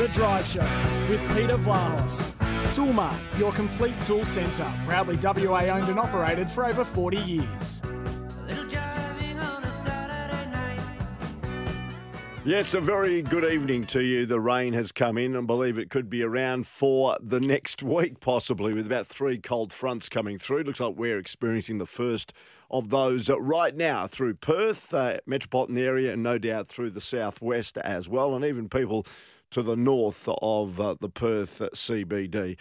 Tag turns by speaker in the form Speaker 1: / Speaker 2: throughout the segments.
Speaker 1: The Drive Show with Peter Vlahos. Toolmart, your complete tool centre. Proudly WA owned and operated for over 40 years.
Speaker 2: Yes, a very good evening to you. The rain has come in and believe it could be around for the next week, possibly, with about three cold fronts coming through. Looks like we're experiencing the first of those right now through Perth, uh, metropolitan area, and no doubt through the southwest as well, and even people to the north of uh, the Perth CBD.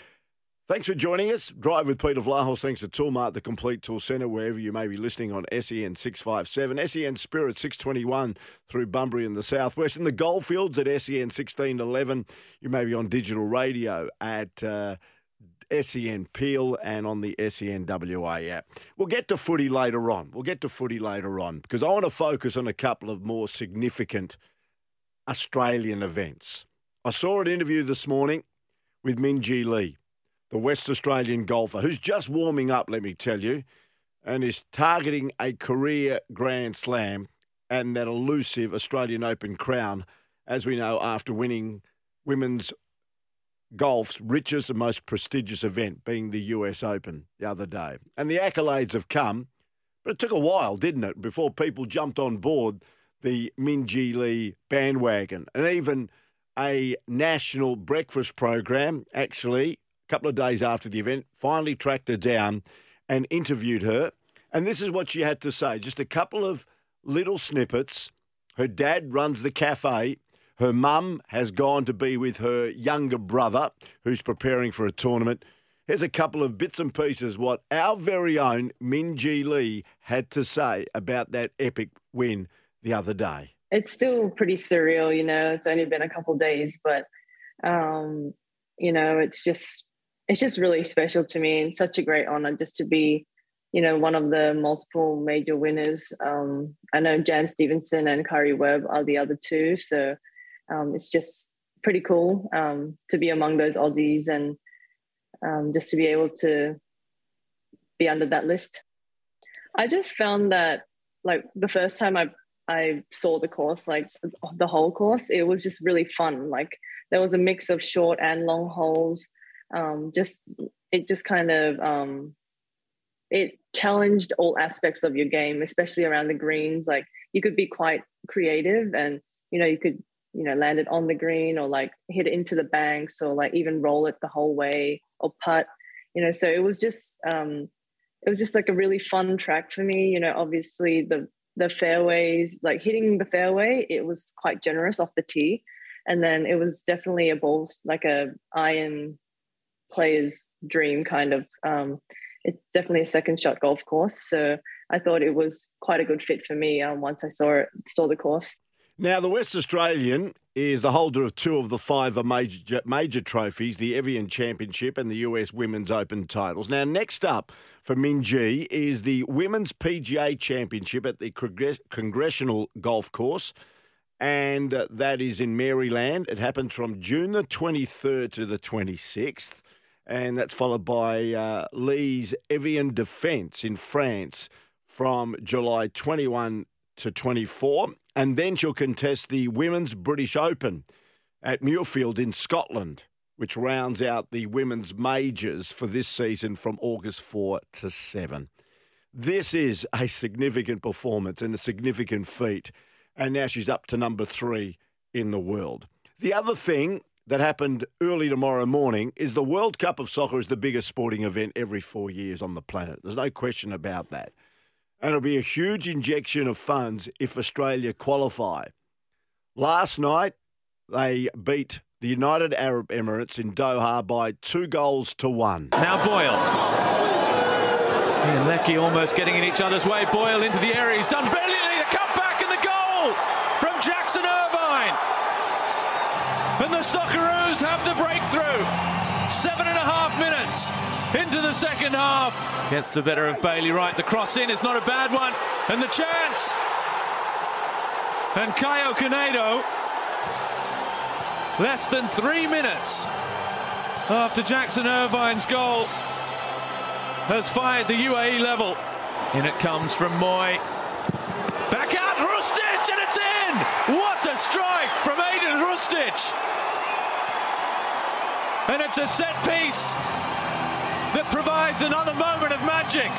Speaker 2: Thanks for joining us. Drive with Peter Vlahos. Thanks to Toolmart, the complete tool centre, wherever you may be listening on SEN 657, SEN Spirit 621 through Bunbury in the southwest, and the Goldfields at SEN 1611. You may be on digital radio at. Uh, SEN Peel and on the SEN WA app. We'll get to footy later on. We'll get to footy later on because I want to focus on a couple of more significant Australian events. I saw an interview this morning with Minjee Lee the West Australian golfer, who's just warming up, let me tell you, and is targeting a career Grand Slam and that elusive Australian Open crown, as we know, after winning women's golf's richest and most prestigious event, being the US Open the other day. And the accolades have come, but it took a while, didn't it, before people jumped on board the Minjee Lee bandwagon. And even a national breakfast program actually a couple of days after the event, finally tracked her down and interviewed her. And this is what she had to say just a couple of little snippets. Her dad runs the cafe. Her mum has gone to be with her younger brother, who's preparing for a tournament. Here's a couple of bits and pieces what our very own Minjee Lee had to say about that epic win the other day.
Speaker 3: It's still pretty surreal, you know. It's only been a couple days, but um, you know, it's just it's just really special to me and such a great honor just to be you know one of the multiple major winners um, i know jan Stephenson and Karrie Webb are the other two so um, it's just pretty cool um, to be among those aussies and um, just to be able to be under that list i just found that like the first time i i saw the course like the whole course it was just really fun like there was a mix of short and long holes um, just it just kind of um, it challenged all aspects of your game, especially around the greens. Like you could be quite creative, and you know you could you know land it on the green or like hit it into the banks or like even roll it the whole way or putt. You know, so it was just um, it was just like a really fun track for me. You know, obviously the the fairways, like hitting the fairway, it was quite generous off the tee. And then it was definitely a ball, like a iron player's dream kind of um, it's definitely a second shot golf course so i thought it was quite a good fit for me um, once i saw it saw the course
Speaker 2: now the west australian is the holder of two of the five major, major trophies the evian championship and the us women's open titles now next up for minjee is the women's pga championship at the congressional golf course and uh, that is in Maryland. It happens from June the 23rd to the 26th and that's followed by uh, Lee's Evian Defence in France from July 21 to 24. And then she'll contest the Women's British Open at Muirfield in Scotland, which rounds out the women's majors for this season from August 4 to 7. This is a significant performance and a significant feat. And now she's up to number three in the world. The other thing that happened early tomorrow morning is the World Cup of Soccer is the biggest sporting event every four years on the planet. There's no question about that. And it'll be a huge injection of funds if Australia qualify. Last night, they beat the United Arab Emirates in Doha by two goals to one.
Speaker 4: Now Boyle. And Leckie almost getting in each other's way. Boyle into the area. He's done brilliantly. The cutback and the goal from Jackson Irvine. And the Socceroos have the breakthrough. Seven and a half minutes into the second half. Gets the better of Bailey Wright. The cross in is not a bad one. And the chance. And Caio Canedo, less than three minutes after Jackson Irvine's goal, has fired the UAE level. In it comes from Mooy. Back out, Hrustic, and it's in! What a strike from Ajdin Hrustic! And it's a set piece that provides another moment of magic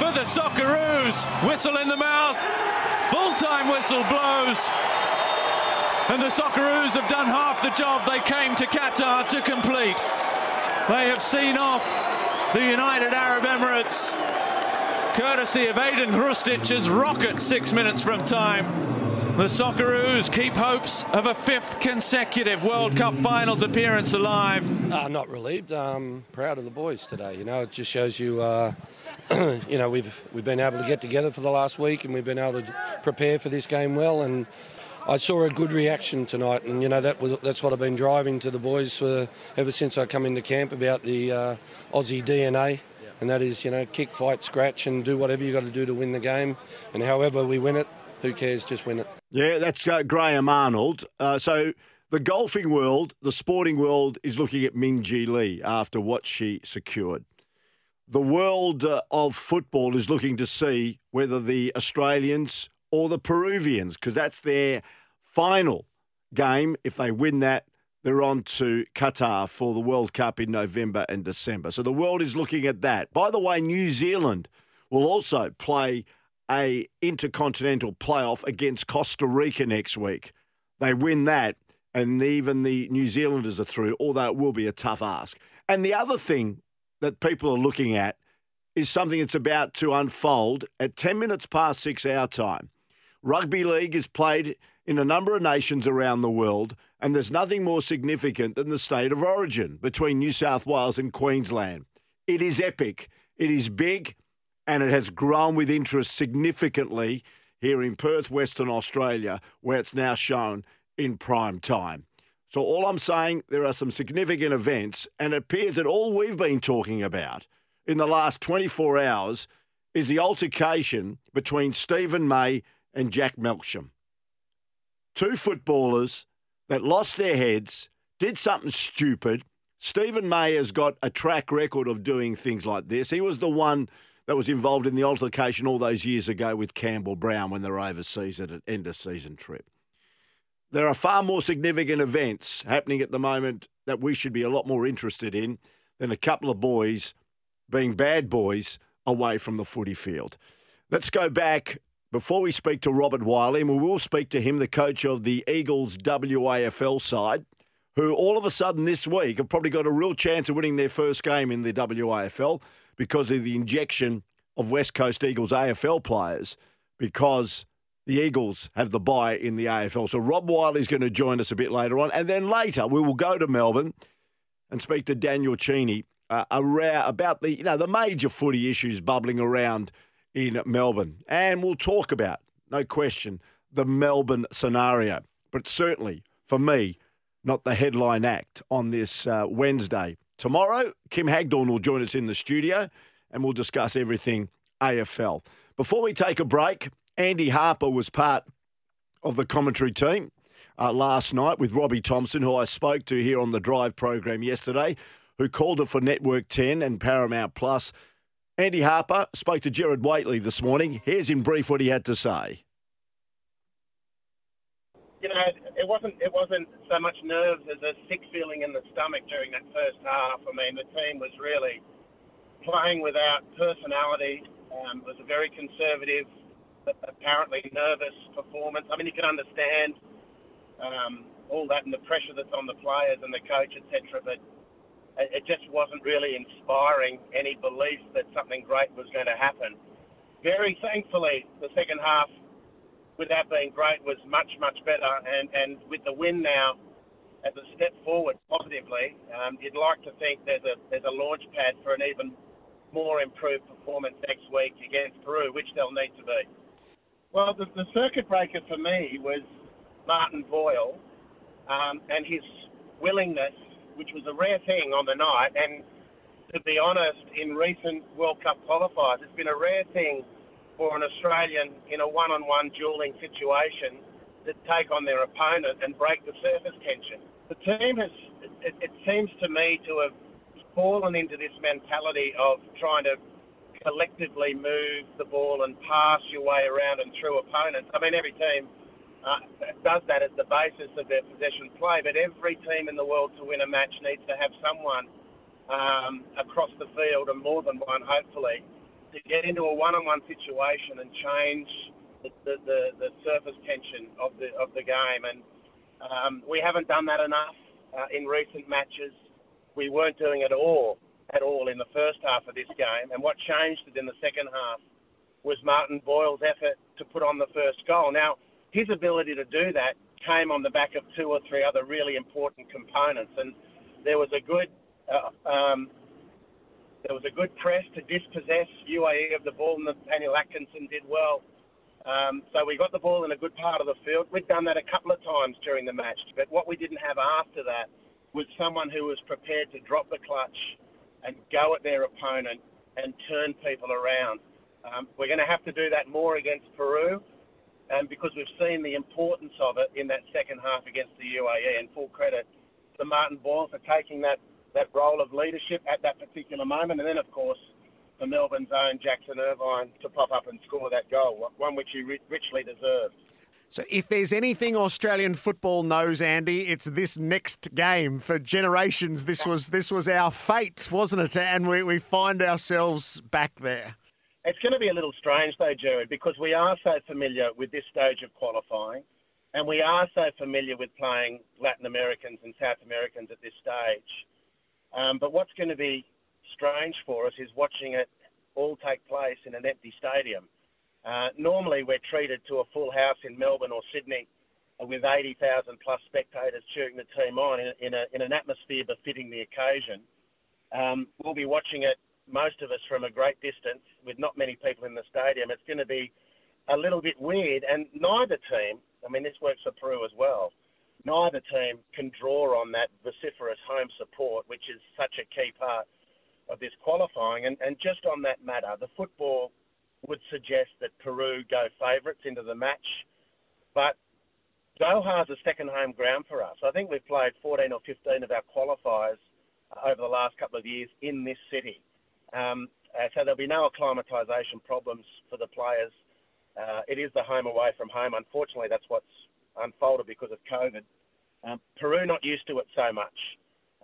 Speaker 4: for the Socceroos. Whistle in the mouth, full time whistle blows. And the Socceroos have done half the job they came to Qatar to complete. They have seen off the United Arab Emirates, courtesy of Ajdin Hrustic's rocket six minutes from time. The Socceroos keep hopes of a fifth consecutive World Cup finals appearance alive.
Speaker 5: Uh, not relieved. Um, proud of the boys today. You know, it just shows you, uh, you know, we've we've been able to get together for the last week and we've been able to prepare for this game well. And I saw a good reaction tonight, and you know that was that's what I've been driving to the boys for ever since I come into camp about the uh, Aussie DNA. And that is, you know, kick, fight, scratch, and do whatever you got to do to win the game. And however we win it, who cares? Just win it.
Speaker 2: Yeah, that's uh, Graham Arnold. Uh, so the golfing world, the sporting world, is looking at Minjee Lee after what she secured. The world uh, of football is looking to see whether the Australians or the Peruvians, because that's their final game. If they win that, they're on to Qatar for the World Cup in November and December. So the world is looking at that. By the way, New Zealand will also play a intercontinental playoff against Costa Rica next week. They win that, and even the New Zealanders are through, although it will be a tough ask. And the other thing that people are looking at is something that's about to unfold at 10 minutes past six our time. Rugby league is played in a number of nations around the world, and there's nothing more significant than the state of origin between New South Wales and Queensland. It is epic, it is big, and it has grown with interest significantly here in Perth, Western Australia, where it's now shown in prime time. So, all I'm saying, there are some significant events, and it appears that all we've been talking about in the last 24 hours is the altercation between Steven May and Jack Melksham. Two footballers that lost their heads, did something stupid. Steven May has got a track record of doing things like this. He was the one that was involved in the altercation all those years ago with Campbell Brown when they were overseas at an end of season trip. There are far more significant events happening at the moment that we should be a lot more interested in than a couple of boys being bad boys away from the footy field. Let's go back before we speak to Robert Wiley, and we will speak to him, the coach of the Eagles WAFL side, who all of a sudden this week have probably got a real chance of winning their first game in the WAFL because of the injection of West Coast Eagles AFL players because the Eagles have the buy in the AFL. So Rob Wiley's going to join us a bit later on. And then later we will go to Melbourne and speak to Daniel Cherny uh, about the, you know, the major footy issues bubbling around in Melbourne. And we'll talk about, no question, the Melbourne scenario. But certainly, for me, not the headline act on this uh, Wednesday. Tomorrow, Kim Hagdorn will join us in the studio and we'll discuss everything AFL. Before we take a break, Andy Harper was part of the commentary team uh, last night with Robbie Thompson, who I spoke to here on the Drive program yesterday, who called it for Network 10 and Paramount Plus. Andy Harper spoke to Gerard Whateley this morning. Here's in brief what he had to say.
Speaker 6: You know, it wasn't it wasn't so much nerves as a sick feeling in the stomach during that first half. I mean, the team was really playing without personality. Um, it was a very conservative, apparently nervous performance. I mean, you can understand um, all that and the pressure that's on the players and the coach, etc. But it just wasn't really inspiring any belief that something great was going to happen. Very thankfully, the second half, without being great, was much, much better. And, and with the win now as a step forward positively, um, you'd like to think there's a, there's a launch pad for an even more improved performance next week against Peru, which they'll need to be. Well, the, the circuit breaker for me was Martin Boyle um, and his willingness which was a rare thing on the night. And to be honest, in recent World Cup qualifiers, it's been a rare thing for an Australian in a one-on-one dueling situation to take on their opponent and break the surface tension. The team has, it, it seems to me, to have fallen into this mentality of trying to collectively move the ball and pass your way around and through opponents. I mean, every team uh, does that as the basis of their possession play. But every team in the world to win a match needs to have someone um, across the field, and more than one, hopefully, to get into a one-on-one situation and change the, the, the, the surface tension of the of the game. And um, we haven't done that enough uh, in recent matches. We weren't doing it all at all in the first half of this game. And what changed it in the second half was Martin Boyle's effort to put on the first goal. Now, his ability to do that came on the back of two or three other really important components. And there was a good uh, um, there was a good press to dispossess UAE of the ball, and Nathaniel Atkinson did well. Um, so we got the ball in a good part of the field. We'd done that a couple of times during the match, but what we didn't have after that was someone who was prepared to drop the clutch and go at their opponent and turn people around. Um, we're going to have to do that more against Peru, um, because we've seen the importance of it in that second half against the UAE. And full credit to Martin Boyle for taking that that role of leadership at that particular moment. And then, of course, for Melbourne's own Jackson Irvine to pop up and score that goal, one which he richly deserved.
Speaker 7: So, if there's anything Australian football knows, Andy, it's this next game. For generations, this was this was our fate, wasn't it? And we, we find ourselves back there.
Speaker 6: It's going to be a little strange, though, Gerard, because we are so familiar with this stage of qualifying, and we are so familiar with playing Latin Americans and South Americans at this stage. Um, but what's going to be strange for us is watching it all take place in an empty stadium. Uh, normally, we're treated to a full house in Melbourne or Sydney with 80,000 plus spectators cheering the team on in, in, a, in an atmosphere befitting the occasion. Um, we'll be watching it, most of us, from a great distance with not many people in the stadium. It's going to be a little bit weird, and neither team, I mean, this works for Peru as well, neither team can draw on that vociferous home support, which is such a key part of this qualifying. And, and just on that matter, the football would suggest that Peru go favourites into the match, but Doha is a second home ground for us. I think we've played 14 or 15 of our qualifiers over the last couple of years in this city. Um, uh, so there'll be no acclimatisation problems for the players. Uh, it is the home away from home. Unfortunately, that's what's unfolded because of COVID. Um, Peru not used to it so much.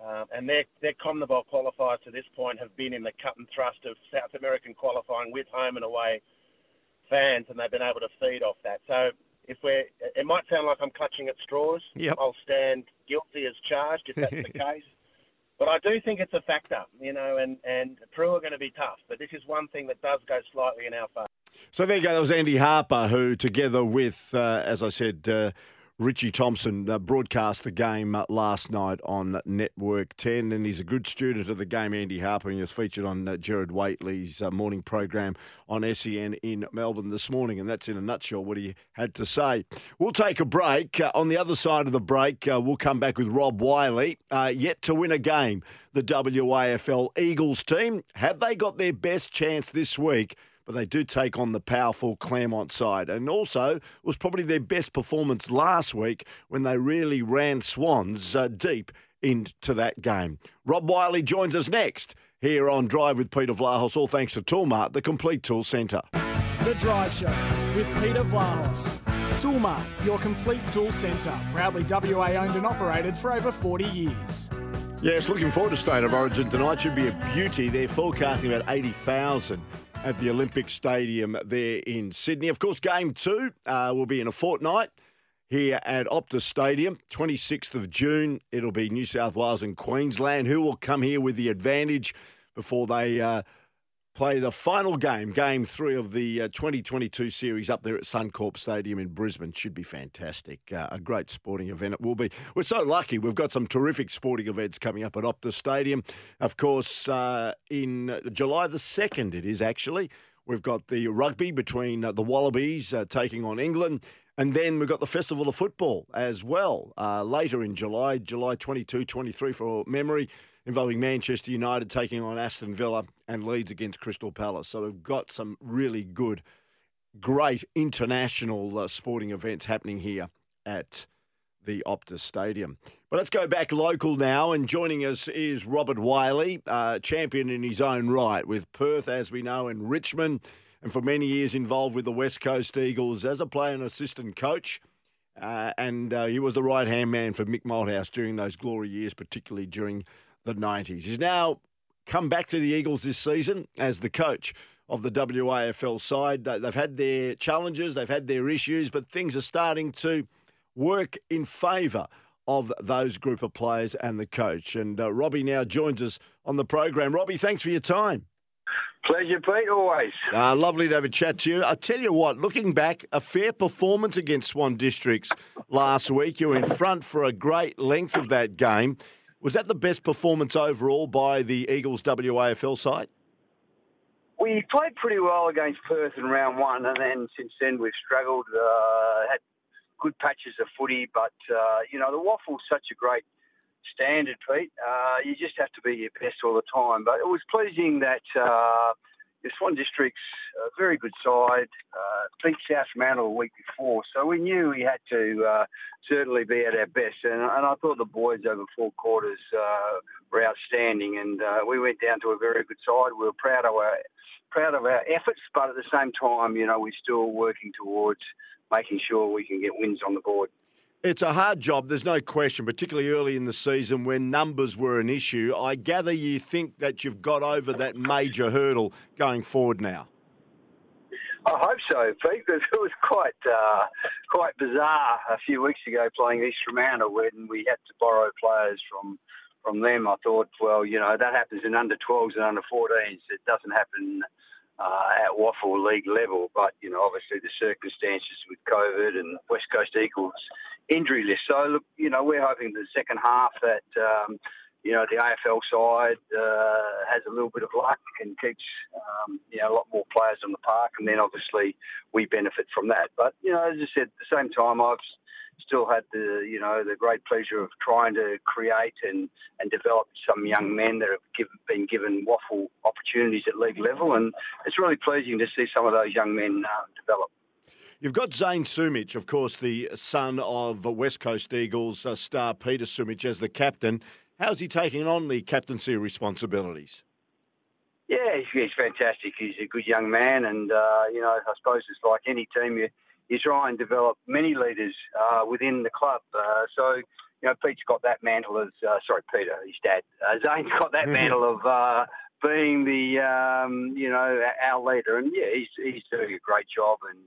Speaker 6: Um, and their, their CONMEBOL qualifiers to this point have been in the cut and thrust of South American qualifying with home and away fans, and they've been able to feed off that. So if we're, it might sound like I'm clutching at straws.
Speaker 7: Yep.
Speaker 6: I'll stand guilty as charged if that's the case. But I do think it's a factor, you know, and, and Peru are going to be tough. But this is one thing that does go slightly in our favour.
Speaker 2: So there you go. That was Andy Harper, who, together with, uh, as I said, uh, Richie Thompson uh, broadcast the game uh, last night on Network 10, and he's a good student of the game, Andy Harper, and he was featured on uh, Gerard Whateley's uh, morning program on SEN in Melbourne this morning, and that's in a nutshell what he had to say. We'll take a break. Uh, on the other side of the break, uh, we'll come back with Rob Wiley, yet to win a game. The WAFL Eagles team, have they got their best chance this week? But they do take on the powerful Claremont side. And also, it was probably their best performance last week when they really ran Swans uh, deep into that game. Rob Wiley joins us next here on Drive with Peter Vlahos, all thanks to Toolmart, the complete tool centre.
Speaker 1: The Drive Show with Peter Vlahos. Toolmart, your complete tool centre, proudly WA owned and operated for over 40 years.
Speaker 2: Yes, looking forward to State of Origin tonight. Should be a beauty. They're forecasting about 80,000 at the Olympic Stadium there in Sydney. Of course, game two uh, will be in a fortnight here at Optus Stadium, 26th of June. It'll be New South Wales and Queensland who will come here with the advantage before they uh, play the final game, game three of the uh, 2022 series up there at Suncorp Stadium in Brisbane. Should be fantastic. Uh, a great sporting event it will be. We're so lucky. We've got some terrific sporting events coming up at Optus Stadium. Of course, uh, in July the 2nd, it is actually. We've got the rugby between uh, the Wallabies uh, taking on England. And then we've got the Festival of Football as well uh, later in July, July 22, 23 for memory involving Manchester United taking on Aston Villa and Leeds against Crystal Palace. So we've got some really good, great international uh, sporting events happening here at the Optus Stadium. But let's go back local now, and joining us is Robert Wiley, uh, champion in his own right with Perth, as we know, and Richmond, and for many years involved with the West Coast Eagles as a player and assistant coach. Uh, and uh, he was the right hand man for Mick Malthouse during those glory years, particularly during the 90s. He's now come back to the Eagles this season as the coach of the WAFL side. They've had their challenges, they've had their issues, but things are starting to work in favour of those group of players and the coach. And uh, Robbie now joins us on the program. Robbie, thanks for your time.
Speaker 8: Pleasure, Pete, always.
Speaker 2: Uh, lovely to have a chat to you. I tell you what, looking back, a fair performance against Swan Districts last week. You were in front for a great length of that game. Was that the best performance overall by the Eagles WAFL side?
Speaker 8: We played pretty well against Perth in round one, and then since then we've struggled. Uh, had good patches of footy, but uh, you know the WAFL's such a great standard, Pete. Uh, you just have to be your best all the time. But it was pleasing that uh, the Swan District's a very good side. Uh, beat South Fremantle a week before, so we knew we had to uh, certainly be at our best. And, and, I thought the boys over four quarters uh, were outstanding, and uh, we went down to a very good side. We were proud of our proud of our efforts, but at the same time, you know, we're still working towards making sure we can get wins on the board.
Speaker 2: It's a hard job, there's no question, particularly early in the season when numbers were an issue. I gather you think that you've got over that major hurdle going forward now.
Speaker 8: I hope so, Pete, it was quite uh, quite bizarre a few weeks ago playing East Fremantle when we had to borrow players from from them. I thought, well, you know, that happens in under 12s and under 14s. It doesn't happen uh, at WAFL league level, but you know, obviously the circumstances with COVID and West Coast Eagles injury list. So, look, you know, we're hoping the second half that, um, you know, the AFL side uh, has a little bit of luck and keeps, um, you know, a lot more players on the park, and then obviously we benefit from that. But, you know, as I said, at the same time, I've still had the, you know, the great pleasure of trying to create and, and develop some young men that have given, been given WAFL opportunities at league level, and it's really pleasing to see some of those young men uh, develop.
Speaker 2: You've got Zane Sumich, of course, the son of West Coast Eagles uh, star Peter Sumich, as the captain. How's he taking on the captaincy responsibilities?
Speaker 8: Yeah, he's, he's fantastic. He's a good young man, and uh, you know, I suppose it's like any team, you you try and develop many leaders uh, within the club. Uh, so, you know, Pete's got that mantle as uh, sorry, Peter, his dad. Uh, Zane's got that mantle of uh, being the um, you know our leader, and yeah, he's he's doing a great job and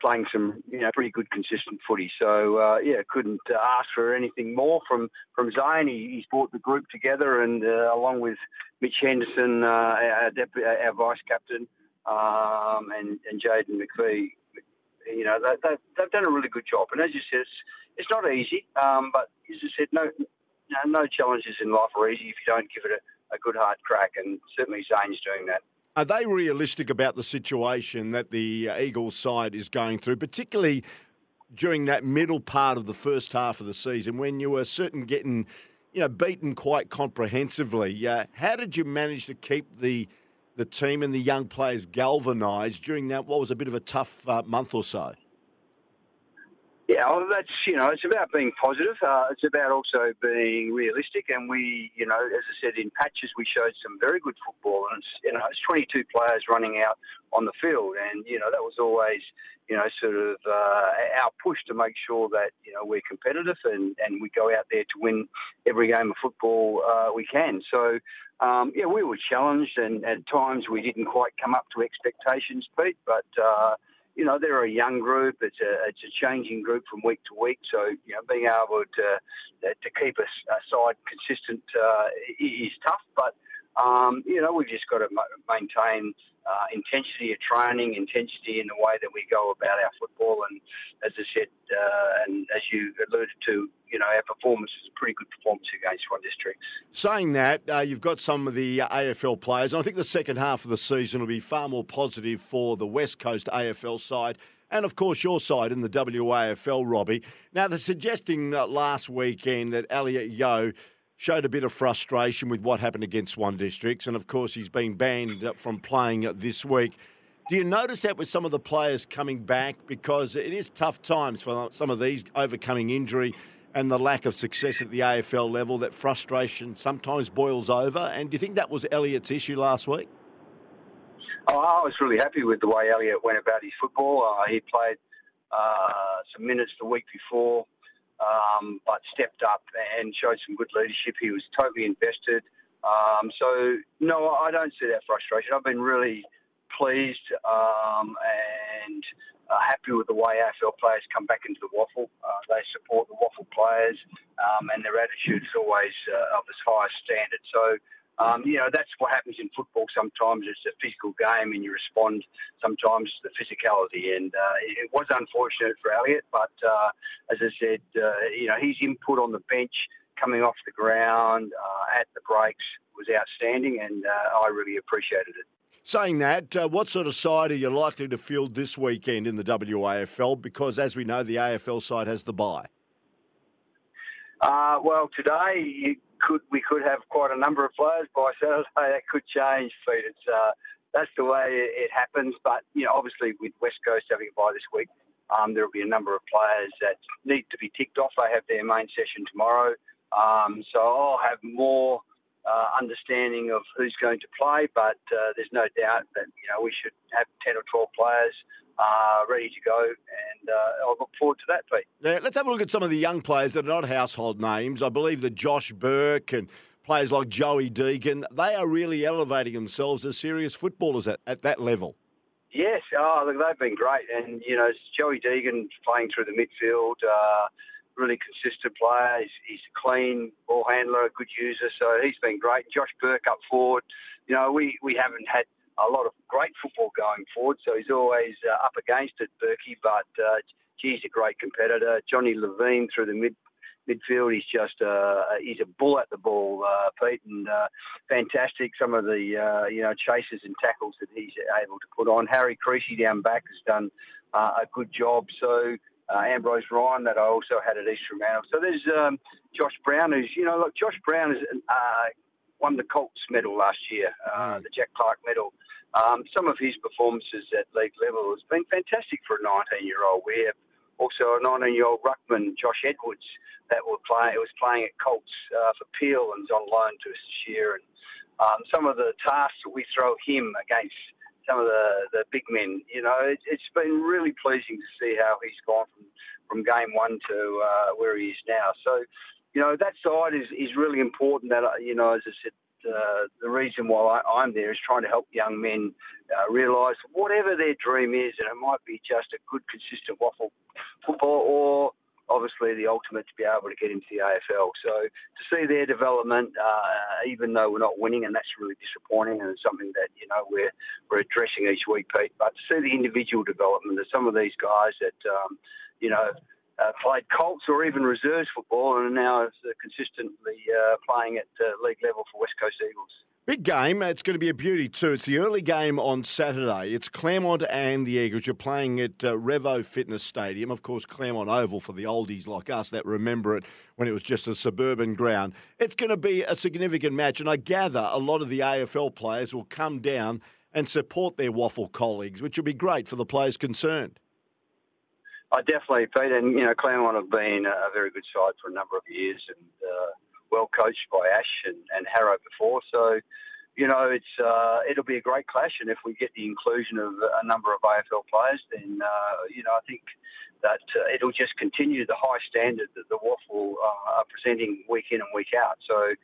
Speaker 8: playing some you know pretty good consistent footy. So uh, yeah, couldn't uh, ask for anything more from from Zane. He, he's brought the group together, and uh, along with Mitch Henderson, uh, our, deputy, our vice captain, um, and and Jaden McVeigh. You know they, they, they've done a really good job. And as you said, it's, it's not easy, um, but as I said, no, no no challenges in life are easy if you don't give it a, a good hard crack. And certainly Zane's doing that.
Speaker 2: Are they realistic about the situation that the Eagles side is going through, particularly during that middle part of the first half of the season when you were certain getting, you know, beaten quite comprehensively? Uh, how did you manage to keep the the team and the young players galvanised during that what was a bit of a tough uh, month or so?
Speaker 8: Yeah, well, that's you know, it's about being positive. Uh, it's about also being realistic, and we, you know, as I said, in patches we showed some very good football, and it's you know, it's 22 players running out on the field, and you know, that was always you know, sort of uh, our push to make sure that you know we're competitive and, and we go out there to win every game of football uh, we can. So um, yeah, we were challenged, and at times we didn't quite come up to expectations, Pete. But uh, you know, they're a young group. It's a it's a changing group from week to week. So you know, being able to to keep a, a side consistent uh, is tough. But um, you know, we've just got to maintain uh, intensity of training, intensity in the way that we go about our football. And as I said, uh, and as you alluded to, you know, our performance is a pretty good performance against Swan Districts.
Speaker 2: Saying that, uh, you've got some of the AFL players, and I think the second half of the season will be far more positive for the West Coast AFL side. And of course, your side in the WAFL, Robbie. Now, they're suggesting last weekend that Elliot Yeo showed a bit of frustration with what happened against Swan Districts, and of course he's been banned from playing this week. Do you notice that with some of the players coming back because it is tough times for some of these overcoming injury and the lack of success at the AFL level that frustration sometimes boils over? And do you think that was Elliot's issue last week?
Speaker 8: Oh, I was really happy with the way Elliot went about his football. Uh, he played uh, some minutes the week before, um, but stepped up and showed some good leadership. He was totally invested. Um, so, no, I don't see that frustration. I've been really pleased um, and uh, happy with the way AFL players come back into the WAFL. Uh, they support the WAFL players, um, and their attitude is always uh, of this highest standard. So, um, you know, that's what happens in football sometimes. It's a physical game and you respond sometimes to the physicality. And uh, it was unfortunate for Elliot, but uh, as I said, uh, you know, his input on the bench, coming off the ground uh, at the breaks was outstanding and uh, I really appreciated it.
Speaker 2: Saying that, uh, what sort of side are you likely to field this weekend in the WAFL? Because as we know, the AFL side has the bye.
Speaker 8: Uh, well, today could we could have quite a number of players by Saturday. That could change, Pete. It's uh, that's the way it happens. But you know, obviously with West Coast having a bye this week, um, there will be a number of players that need to be ticked off. They have their main session tomorrow, um, so I'll have more uh, understanding of who's going to play. But uh, there's no doubt that you know we should have ten or twelve players uh, ready to go, and uh, I'll look forward to that, Pete.
Speaker 2: Yeah, let's have a look at some of the young players that are not household names. I believe that Josh Burke and players like Joey Deegan, they are really elevating themselves as serious footballers at, at that level.
Speaker 8: Yes, oh, look, they've been great, and you know Joey Deegan playing through the midfield, uh, really consistent player. He's, he's a clean ball handler, a good user, so he's been great. Josh Burke up forward, you know we we haven't had a lot of great football going forward, so he's always uh, up against it, Berkey. But uh, he's a great competitor. Johnny Levine through the mid midfield, he's just uh, he's a bull at the ball, uh, Pete, and uh, fantastic. Some of the uh, you know chases and tackles that he's able to put on. Harry Creasy down back has done uh, a good job. So. Uh, Ambrose Ryan that I also had at East Fremantle. So there's um, Josh Brown, who's you know look, Josh Brown is uh, won the Colts medal last year, uh, mm. the Jack Clark medal. Um, some of his performances at league level has been fantastic for a 19 year old. We have also a 19 year old ruckman, Josh Edwards, that will play, was playing at Colts uh, for Peel and is on loan to year. And um, some of the tasks that we throw him against some of the, the big men, you know, it, has been really pleasing to see how he's gone from, from game one to uh, where he is now. So, you know, that side is, is really important that, uh, you know, as I said uh, the reason why I, am there is trying to help young men uh, realise whatever their dream is, and it might be just a good, consistent WAFL football, or obviously the ultimate to be able to get into the AFL. So to see their development, uh, even though we're not winning, and that's really disappointing, and it's something that you know we're we're addressing each week, Pete. But to see the individual development of some of these guys that um, you know uh, played Colts or even reserves football, and now is uh, consistently uh, playing at uh, league level for West Coast Eagles.
Speaker 2: Big game. It's going to be a beauty too. It's the early game on Saturday. It's Claremont and the Eagles. You're playing at uh, Revo Fitness Stadium, of course, Claremont Oval for the oldies like us that remember it when it was just a suburban ground. It's going to be a significant match, and I gather a lot of the AFL players will come down and support their WAFL colleagues, which will be great for the players concerned.
Speaker 8: I definitely, Pete, and you know, Claremont have been a very good side for a number of years and uh, well coached by Ash and, and Harrow before. So, you know, it's uh, it'll be a great clash, and if we get the inclusion of a number of AFL players, then uh, you know, I think that uh, it'll just continue the high standard that the WAFL uh, are presenting week in and week out. So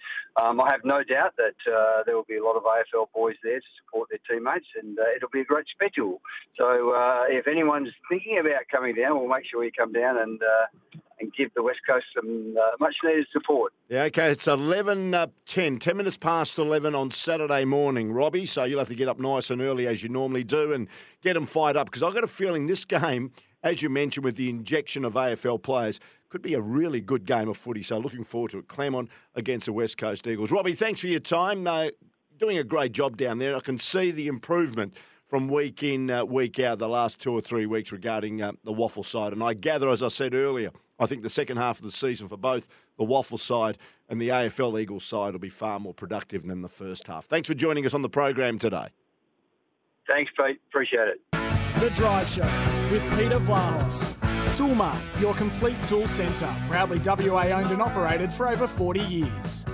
Speaker 8: um, I have no doubt that uh, there will be a lot of AFL boys there to support their teammates, and uh, it'll be a great spectacle. So uh, if anyone's thinking about coming down, we'll make sure you come down and uh, and give the West Coast some much needed support.
Speaker 2: Yeah, okay. It's 11, uh, 10, 10 minutes past 11 on Saturday morning, Robbie. So you'll have to get up nice and early as you normally do and get them fired up because I've got a feeling this game as you mentioned, with the injection of AFL players, could be a really good game of footy. So looking forward to it. Claremont against the West Coast Eagles. Robbie, thanks for your time. Uh, doing a great job down there. I can see the improvement from week in, uh, week out, the last two or three weeks regarding uh, the WAFL side. And I gather, as I said earlier, I think the second half of the season for both the WAFL side and the AFL Eagles side will be far more productive than the first half. Thanks for joining us on the program today.
Speaker 8: Thanks, Pete. Appreciate it.
Speaker 1: The Drive Show with Peter Vlahos. Toolmart, your complete tool centre. Proudly WA owned and operated for over 40 years.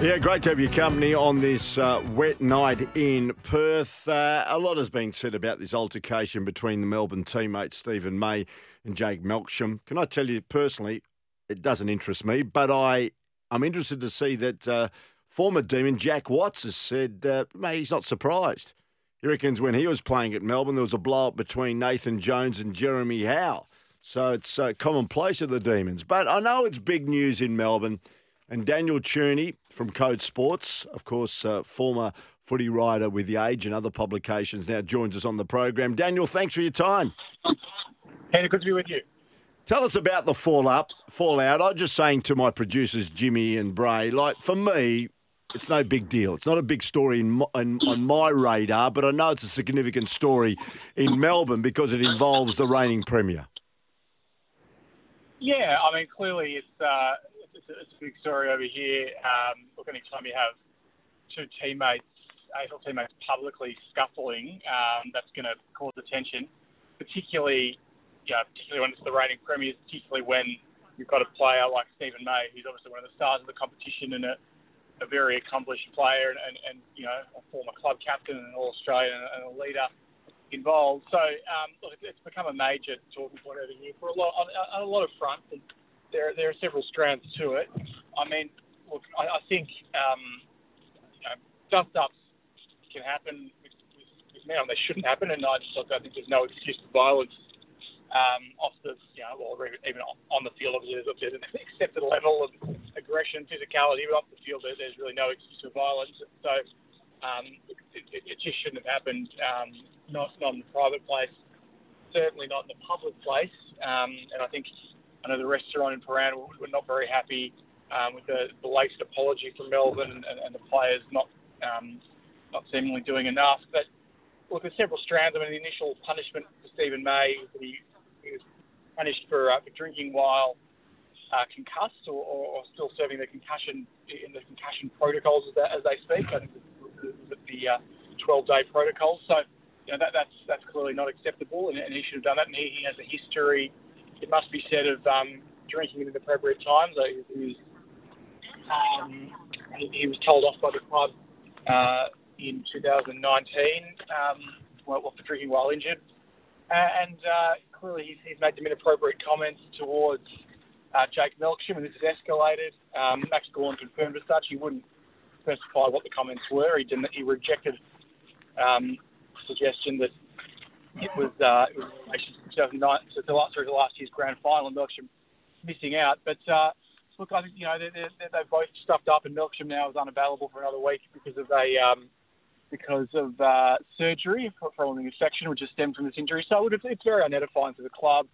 Speaker 2: Yeah, great to have your company on this uh, wet night in Perth. Uh, a lot has been said about this altercation between the Melbourne teammates Steven May and Jake Melksham. Can I tell you personally, it doesn't interest me, but I I'm interested to see that uh, former Demon Jack Watts has said, uh, mate, he's not surprised. He reckons when he was playing at Melbourne, there was a blow up between Nathan Jones and Jeremy Howe. So it's uh, commonplace of the Demons. But I know it's big news in Melbourne. And Daniel Cherny from Code Sports, of course, uh, former footy writer with The Age and other publications, now joins us on the program. Daniel, thanks for your time.
Speaker 9: Hey, good to be with you.
Speaker 2: Tell us about the fallout. Fallout. I was just saying to my producers, Jimmy and Bray, like for me, it's no big deal. It's not a big story in, my, in, on my radar, but I know it's a significant story in Melbourne because it involves the reigning premier.
Speaker 9: Yeah, I mean, clearly it's uh, it's, a, it's, a, big story over here. Um, look, anytime you have two teammates, AFL teammates publicly scuffling, um, that's going to cause attention, particularly, yeah, particularly when it's the reigning premiers, particularly when you've got a player like Steven May, who's obviously one of the stars of the competition and a, a very accomplished player and, and, and, you know, a former club captain and All Australian and a leader involved. So um, look, it's become a major talking point over here for a lot on, on a lot of fronts, and there there are several strands to it. I mean, look, I, I think um, you know, dust ups can happen with, with, with and they shouldn't happen. And I just I think there's no excuse for violence um, off the you know, well, even on the field. Obviously, there's, an accepted level of aggression, physicality, but off the field, there's really no excuse for violence. So. Um, it, it, just shouldn't have happened. Um, not not in the private place, certainly not in the public place. Um, and I think I know the restaurant in Prahran were not very happy um, with the, the latest apology from Melbourne and, and, and the players not um, not seemingly doing enough. But look, there's several strands. I mean, the initial punishment for Steven May, he, he was punished for, uh, for drinking while uh, concussed or, or, or, still serving the concussion in the concussion protocols as, as they speak. I think the, the, uh, 12-day protocol. So you know, that, that's that's clearly not acceptable, and, and he should have done that. And he, he has a history, it must be said, of um, drinking at inappropriate times. He, he was um, he, was told off by the club uh, in 2019 um, well, for drinking while injured, and uh, clearly he's, he's, made some inappropriate comments towards uh, Jake Melksham, and this has escalated. Um, Max Gawn confirmed as such. He wouldn't specify what the comments were. He didn't. He rejected um, suggestion that it was, uh, it was in 2009, to the last, last year's grand final, and Melksham missing out. But uh, look, I think you know they're, they're both stuffed up, and Melksham now is unavailable for another week because of a um, because of uh, surgery following an infection, which has stemmed from this injury. So it's, it's very unedifying for the club.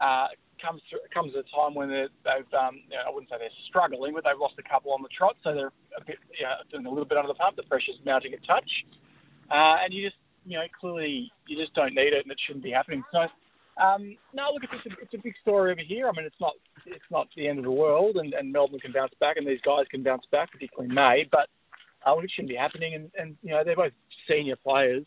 Speaker 9: Uh, comes through, comes a time when they've um, you know, I wouldn't say they're struggling, but they've lost a couple on the trot, so they're a bit you know, doing a little bit under the pump. The pressure's mounting a touch, uh, and you just you know, clearly you just don't need it, and it shouldn't be happening. So, um, no, look, it's a, it's a big story over here. I mean, it's not it's not the end of the world, and, and Melbourne can bounce back, and these guys can bounce back, particularly May. But uh, it shouldn't be happening, and, and you know they're both senior players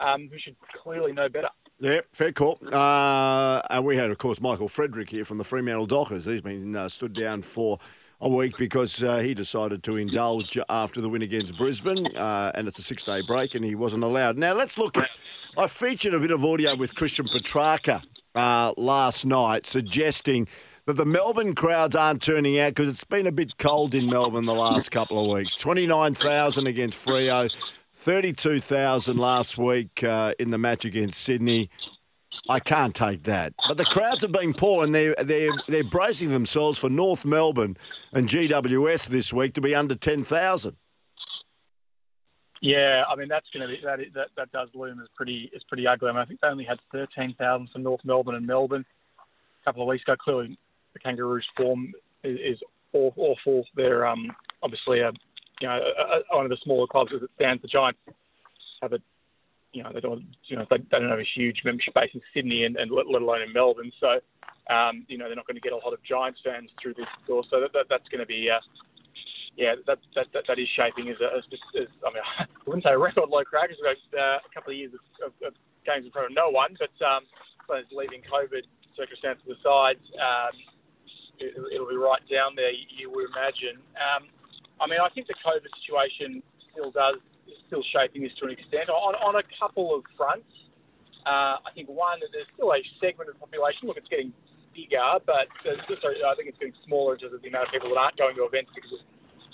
Speaker 9: um, who should clearly know better.
Speaker 2: Yeah, fair call. Uh, and we had, of course, Michael Frederick here from the Fremantle Dockers. He's been uh, stood down for a week because uh, he decided to indulge after the win against Brisbane, uh, and it's a six day break, and he wasn't allowed. Now, let's look at. I featured a bit of audio with Christian Petracca uh, last night suggesting that the Melbourne crowds aren't turning out because it's been a bit cold in Melbourne the last couple of weeks. 29,000 against Freo, 32,000 last week uh, in the match against Sydney. I can't take that. But the crowds have been poor, and they're they're they're bracing themselves for North Melbourne and GWS this week to be under ten thousand.
Speaker 9: Yeah, I mean that's going to be that, that that does loom as pretty is pretty ugly. I, mean, I think they only had thirteen thousand for North Melbourne and Melbourne a couple of weeks ago. Clearly, the Kangaroos' form is, is awful. They're um, obviously a you know one of the smaller clubs as it stands. The Giants have a you know, they don't, you know, they, don't have a huge membership base in Sydney and, and let, alone in Melbourne. So, um, you know, they're not going to get a lot of Giants fans through this door. So that, that, that's going to be, uh, yeah, that, that, that, that is shaping as, a, as, as I mean, I wouldn't say a record low crowd because we've got uh, a couple of years of, of, of games in front of no one, but um, but leaving COVID circumstances aside, um, it, it'll be right down there, you would imagine. Um, I mean, I think the COVID situation still does is still shaping this to an extent on, on a couple of fronts. Uh, I think one that there's still a segment of the population. Look, it's getting bigger, but just, I think it's getting smaller in terms of the amount of people that aren't going to events because of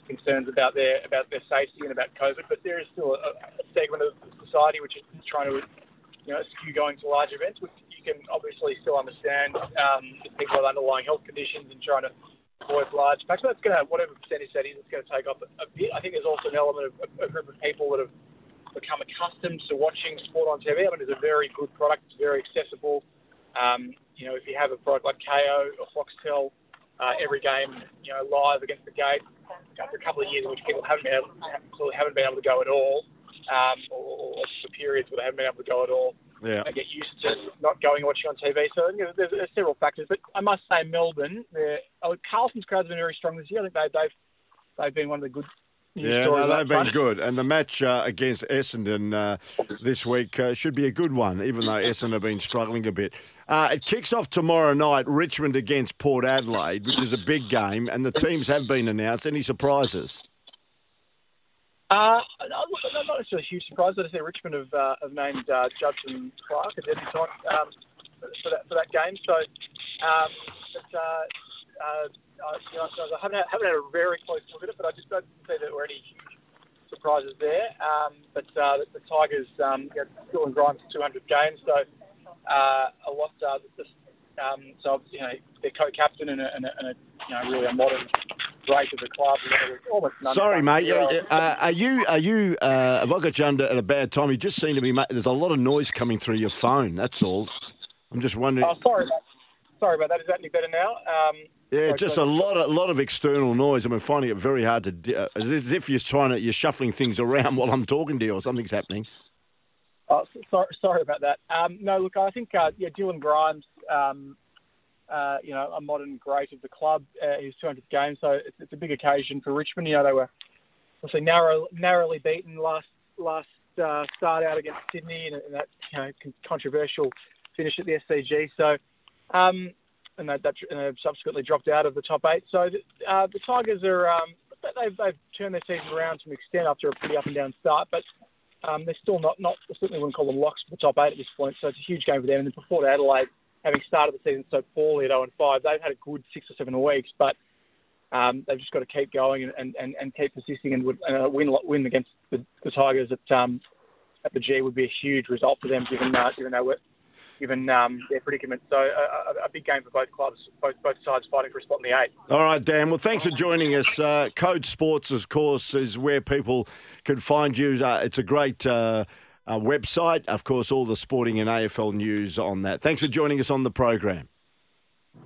Speaker 9: concerns about their about their safety and about COVID. But there is still a, a segment of society which is trying to you know skew going to large events, which you can obviously still understand um, people with underlying health conditions and trying to avoid large packs. But that's going to whatever percentage that is, it's going to take off a bit. I think there's also an element of a, group of people that have become accustomed to watching sport on TV. I mean, it's a very good product. It's very accessible. Um, you know, if you have a product like Kayo or Foxtel, uh, every game, you know, live against the gate, after a couple of years in which people haven't been able, clearly haven't been able to go at all, um, or, or for periods where they haven't been able to go at all.
Speaker 2: Yeah.
Speaker 9: They get used to not going and watching on TV. So you know, there's, there's several factors. But I must say, Melbourne, oh, Carlton's crowd's been very strong this year. I think they, they've they've been one of the good
Speaker 2: yeah, no, they've been good. And the match uh, against Essendon uh, this week uh, should be a good one, even though Essendon have been struggling a bit. Uh, it kicks off tomorrow night, Richmond against Port Adelaide, which is a big game, and the teams have been announced. Any surprises?
Speaker 9: Uh, not necessarily a huge surprise. I just say Richmond have, uh, have named uh, Judson Clark as debutant um, for, that, for that game. So, um, but, uh, uh, you know, I haven't had, haven't had a very close look at it, but I just don't see that there were any huge surprises there. Um, but uh, the, the Tigers, um, you know, in Grimes 200 games, so uh, a lot. Uh, just, um, so you know, they're co-captain and a, and a, and a you know really a modern great the club.
Speaker 2: Sorry, mate. Uh, are you are you? Uh, have I got you under at a bad time? You just seem to be. There's a lot of noise coming through your phone. That's all. I'm just wondering.
Speaker 9: Oh, sorry. About, sorry about that. Is that any better now? Um,
Speaker 2: yeah, just a lot, of, lot of external noise. I'm finding it very hard to. Uh, as if you're trying to, you're shuffling things around while I'm talking to you, or something's happening.
Speaker 9: Oh, sorry, sorry about that. Um, no, look, I think uh, yeah, Dylan Grimes, um, uh, you know, a modern great of the club. Uh, his 200th game, so it's, it's, a big occasion for Richmond. You know, they were obviously narrow, narrowly beaten last last uh, start out against Sydney, and, and that you know controversial finish at the SCG. So. Um, and that, that and subsequently dropped out of the top eight. So uh, the Tigers are um, they've, they've turned their season around to an extent after a pretty up and down start, but um, they're still not not certainly wouldn't call them locks for the top eight at this point. So it's a huge game for them. And before Adelaide, having started the season so poorly at 0 and 5, they've had a good six or seven weeks, but um, they've just got to keep going and, and, and keep persisting and would, uh, win win against the, the Tigers at um, at the G would be a huge result for them, given uh, given they were given um, their predicament. So a, a, big game for both clubs, both both sides fighting for a spot in the eight.
Speaker 2: All right, Dan. Well, thanks for joining us. Uh, Code Sports, of course, is where people can find you. Uh, it's a great. Uh, uh website, of course, all the sporting and AFL news on that. Thanks for joining us on the program.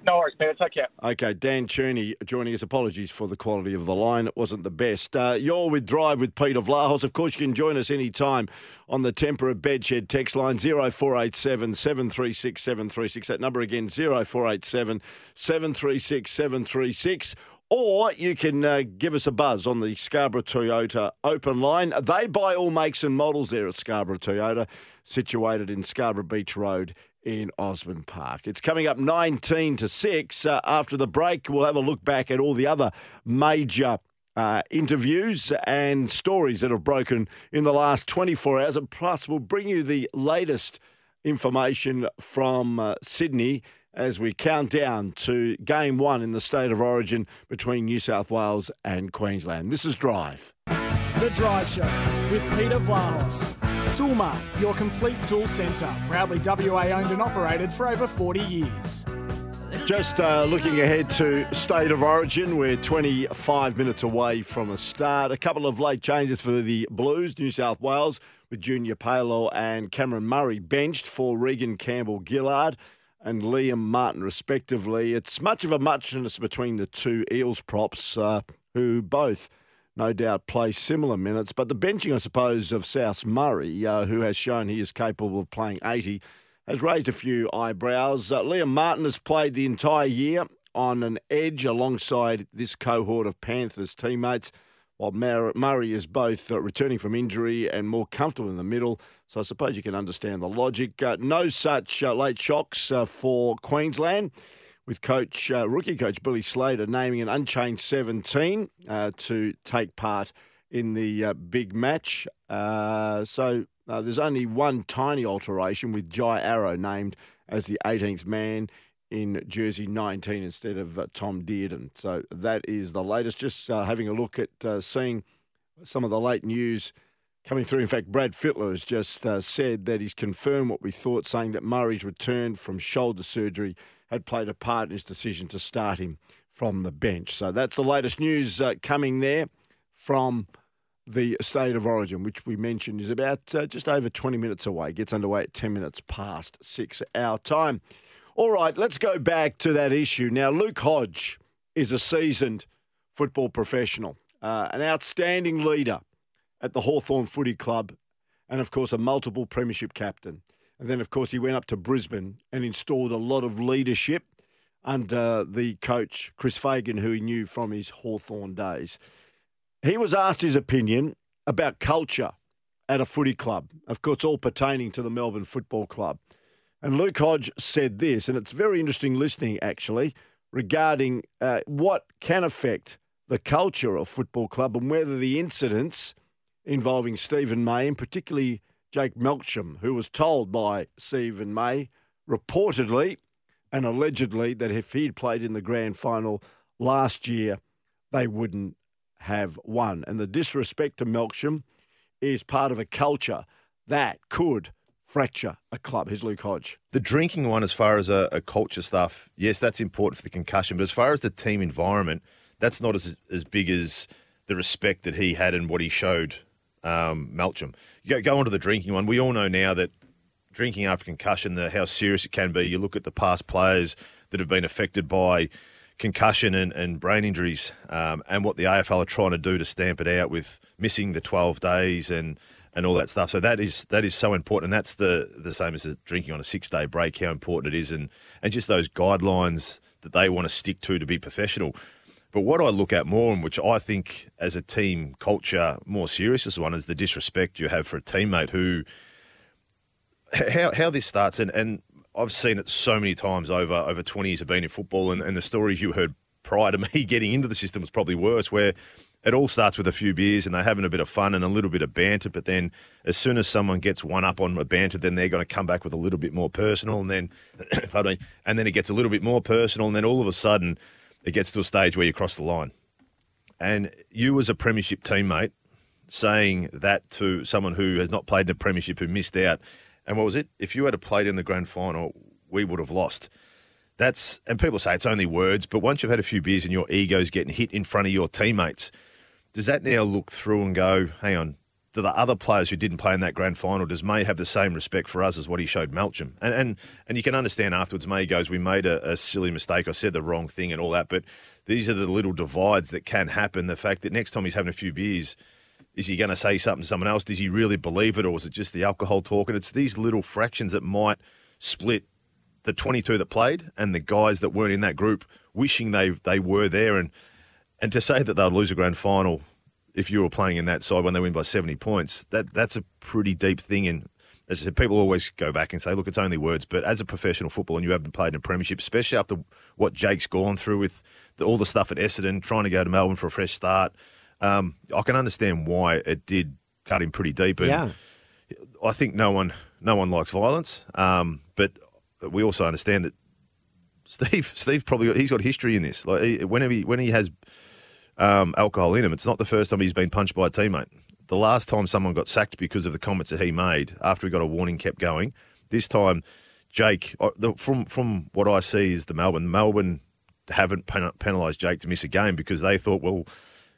Speaker 9: No worries, Peter. Take care.
Speaker 2: Okay, Dan Cherny joining us. Apologies for the quality of the line. It wasn't the best. Uh, you're with Drive with Peter Vlahos. Of course, you can join us anytime on the Tempera Bedshed text line 0487 736 736. That number again, 0487 736 736. Or you can uh, give us a buzz on the Scarborough Toyota open line. They buy all makes and models there at Scarborough Toyota, situated in Scarborough Beach Road in Osborne Park. It's coming up 19 to 6. Uh, after the break, we'll have a look back at all the other major uh, interviews and stories that have broken in the last 24 hours. And plus, we'll bring you the latest information from uh, Sydney as we count down to game one in the state of origin between New South Wales and Queensland. This is Drive.
Speaker 1: The Drive Show with Peter Vlahos. Toolmart, your complete tool centre. Proudly WA owned and operated for over 40 years.
Speaker 2: Just uh, looking ahead to State of Origin, we're 25 minutes away from a start. A couple of late changes for the Blues, New South Wales, with Junior Paulo and Cameron Murray benched for Reagan Campbell Gillard and Liam Martin, respectively. It's much of a muchness between the two Eels props, uh, who both no doubt play similar minutes. But the benching, I suppose, of South Murray, uh, who has shown he is capable of playing 80, has raised a few eyebrows. Uh, Liam Martin has played the entire year on an edge alongside this cohort of Panthers teammates, while Murray is both uh, returning from injury and more comfortable in the middle. So I suppose you can understand the logic. Uh, no such uh, late shocks uh, for Queensland with coach uh, rookie coach Billy Slater naming an unchanged 17 uh, to take part in the big match. So there's only one tiny alteration with Jai Arrow named as the 18th man in jersey 19 instead of uh, Tom Dearden. So that is the latest. Just uh, having a look at uh, seeing some of the late news coming through. In fact, Brad Fittler has just uh, said that he's confirmed what we thought, saying that Murray's return from shoulder surgery had played a part in his decision to start him from the bench. So that's the latest news uh, coming there from the State of Origin, which we mentioned is about uh, just over 20 minutes away. Gets underway at 10 minutes past six our time. All right, let's go back to that issue. Now, Luke Hodge is a seasoned football professional, uh, an outstanding leader at the Hawthorn Footy Club, and of course, a multiple premiership captain. And then, of course, he went up to Brisbane and installed a lot of leadership under the coach, Chris Fagan, who he knew from his Hawthorn days. He was asked his opinion about culture at a footy club, of course, all pertaining to the Melbourne Football Club. And Luke Hodge said this, and it's very interesting listening actually, regarding uh, what can affect the culture of football club and whether the incidents involving Steven May and particularly Jake Melksham, who was told by Steven May reportedly and allegedly that if he'd played in the grand final last year, they wouldn't have won. And the disrespect to Melksham is part of a culture that could fracture a club. Here's Luke Hodge.
Speaker 10: The drinking one, as far as a, a, culture stuff, yes, that's important for the concussion. But as far as the team environment, that's not as as big as the respect that he had and what he showed um, Melksham. You go, go on to the drinking one. We all know now that drinking after concussion, the, how serious it can be. You look at the past players that have been affected by concussion and, and brain injuries, um, and what the AFL are trying to do to stamp it out with missing the 12 days and and all that stuff. So that is that is so important, and that's the the same as the drinking on a six day break. How important it is, and and just those guidelines that they want to stick to to be professional. But what I look at more, and which I think as a team culture more serious as one, is the disrespect you have for a teammate who how how this starts, and and I've seen it so many times over over 20 years of being in football, and, and the stories you heard prior to me getting into the system was probably worse, where it all starts with a few beers and they're having a bit of fun and a little bit of banter. But then, as soon as someone gets one up on a banter, then they're going to come back with a little bit more personal, and then, pardon me, and then it gets a little bit more personal, and then all of a sudden, it gets to a stage where you cross the line. And you, as a premiership teammate, saying that to someone who has not played in a premiership, who missed out, and what was it? If you had played in the grand final, we would have lost. That's and people say it's only words, but once you've had a few beers and your ego's getting hit in front of your teammates, does that now look through and go, hang on, do the other players who didn't play in that grand final, does May have the same respect for us as what he showed Melksham? And and, and you can understand afterwards, May goes, we made a, a silly mistake, I said the wrong thing and all that, but these are the little divides that can happen. The fact that next time he's having a few beers, is he going to say something to someone else? Does he really believe it, or is it just the alcohol talk? And it's these little fractions that might split the 22 that played and the guys that weren't in that group, wishing they they were there. And and to say that they'll lose a grand final if you were playing in that side when they win by 70 points, that that's a pretty deep thing. And as I said, people always go back and say, look, it's only words. But as a professional footballer and you haven't played in a premiership, especially after what Jake's gone through with the, all the stuff at Essendon, trying to go to Melbourne for a fresh start – um, I can understand why it did cut him pretty deep. And
Speaker 7: yeah.
Speaker 10: I think no one no one likes violence, um, but we also understand that Steve Steve probably got, he's got history in this. Like he, whenever he, when he has um, alcohol in him, it's not the first time he's been punched by a teammate. The last time someone got sacked because of the comments that he made after he got a warning kept going. This time, Jake, uh, from from what I see is the Melbourne Melbourne haven't penalised Jake to miss a game because they thought, well,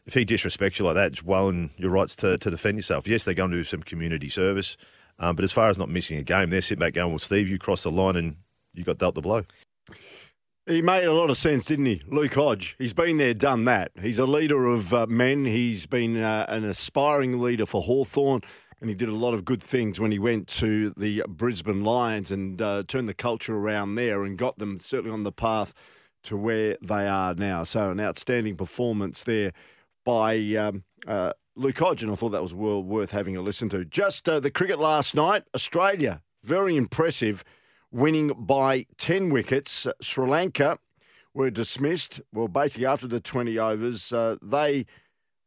Speaker 10: if he disrespects you like that, it's well in your rights to, to defend yourself. Yes, they're going to do some community service, um, but as far as not missing a game, they're sitting back going, well, Steve, you crossed the line and you got dealt the blow.
Speaker 2: He made a lot of sense, didn't he? Luke Hodge. He's been there, done that. He's a leader of uh, men. He's been uh, an aspiring leader for Hawthorn, and he did a lot of good things when he went to the Brisbane Lions and uh, turned the culture around there and got them certainly on the path to where they are now. So, an outstanding performance there by um, uh, Luke Hodge, and I thought that was well worth having a listen to. Just uh, the cricket last night, Australia, very impressive, winning by 10 wickets. Sri Lanka were dismissed. Well, basically, after the 20 overs, uh, they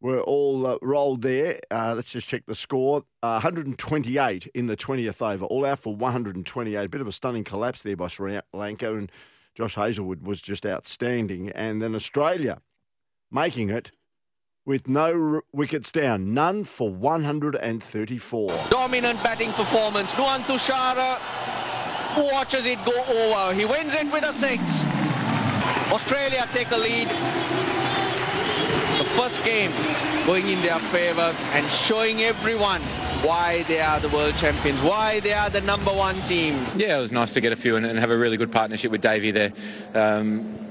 Speaker 2: were all uh, rolled there. Uh, let's just check the score. Uh, 128 in the 20th over, all out for 128. A bit of a stunning collapse there by Sri Lanka, and Josh Hazlewood was just outstanding. And then Australia making it with no wickets down, none for 134.
Speaker 11: Dominant batting performance. Nuwan Thushara watches it go over. He wins it with a six. Australia take a lead. The first game going in their favour and showing everyone why they are the world champions, why they are the number one team.
Speaker 12: Yeah, it was nice to get a few and, and have a really good partnership with Davey there. Um,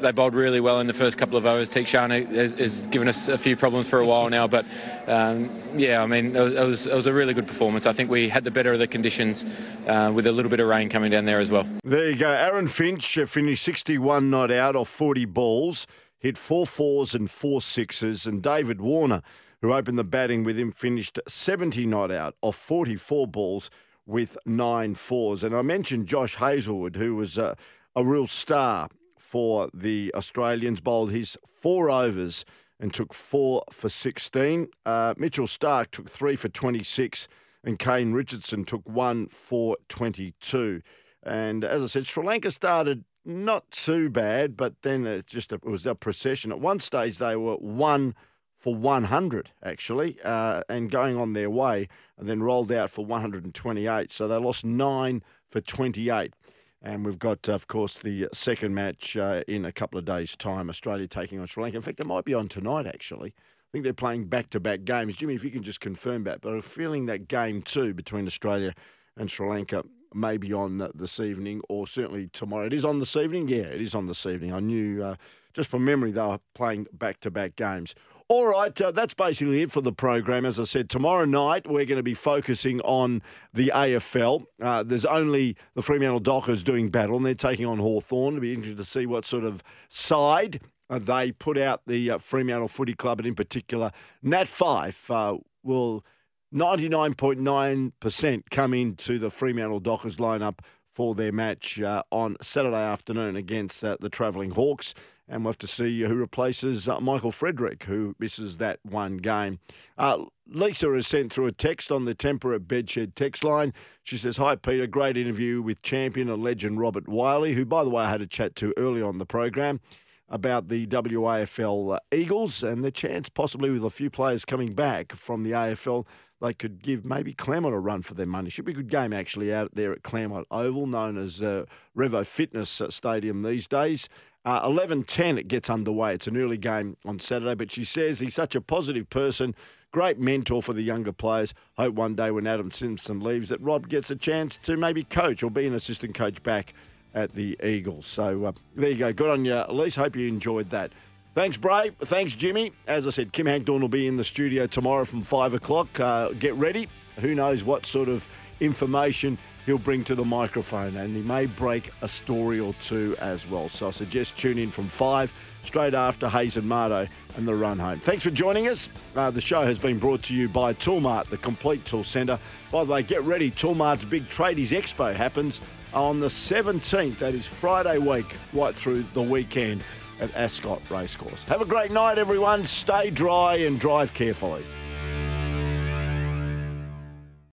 Speaker 12: they bowled really well in the first couple of overs. Theekshana has, has given us a few problems for a while now, but um, yeah, I mean, it was, it was a really good performance. I think we had the better of the conditions uh, with a little bit of rain coming down there as well.
Speaker 2: There you go. Aaron Finch finished 61 not out off 40 balls, hit four fours and four sixes, and David Warner, who opened the batting with him, finished 70 not out off 44 balls with nine fours. And I mentioned Josh Hazlewood, who was a real star for the Australians, bowled his four overs and took four for 16. Uh, Mitchell Starc took three for 26, and Kane Richardson took one for 22. And as I said, Sri Lanka started not too bad, but then it just it was a procession. At one stage, they were one for 100 actually, uh, and going on their way, and then rolled out for 128. So they lost nine for 28. And we've got, of course, the second match uh, in a couple of days' time. Australia taking on Sri Lanka. In fact, they might be on tonight, actually. I think they're playing back to back games. Jimmy, if you can just confirm that. But I'm feeling that game, too, between Australia and Sri Lanka may be on this evening or certainly tomorrow. It is on this evening? Yeah, it is on this evening. I knew, uh, just from memory, they were playing back to back games. All right, uh, that's basically it for the program. As I said, tomorrow night we're going to be focusing on the AFL. Uh, there's only the Fremantle Dockers doing battle, and they're taking on Hawthorn. It'll be interesting to see what sort of side uh, they put out the uh, Fremantle Footy Club, and in particular, Nat Fyfe uh, will 99.9% come into the Fremantle Dockers lineup for their match uh, on Saturday afternoon against the Travelling Hawks and we'll have to see who replaces uh, Michael Frederick, who misses that one game. Uh, Lisa has sent through a text on the Temperate Bedshed text line. She says, Hi, Peter. Great interview with champion and legend Robert Wiley, who, by the way, I had a chat to earlier on the program about the WAFL uh, Eagles and the chance, possibly with a few players coming back from the AFL, they could give maybe Claremont a run for their money. Should be a good game, actually, out there at Claremont Oval, known as uh, Revo Fitness Stadium these days. Uh, 11.10 it gets underway. It's an early game on Saturday, but she says he's such a positive person, great mentor for the younger players. Hope one day when Adam Simpson leaves that Rob gets a chance to maybe coach or be an assistant coach back at the Eagles. So uh, there you go. Good on you, Elise. Hope you enjoyed that. Thanks, Bray. Thanks, Jimmy. As I said, Kim Hagdorn will be in the studio tomorrow from 5 o'clock. Uh, get ready. Who knows what sort of information he'll bring to the microphone, and he may break a story or two as well. So I suggest tune in from five, straight after Hayes and Marto and the run home. Thanks for joining us. Uh, the show has been brought to you by Toolmart, the complete tool centre. By the way, get ready. Toolmart's big Tradies Expo happens on the 17th. That is Friday week, right through the weekend at Ascot Racecourse. Have a great night, everyone. Stay dry and drive carefully.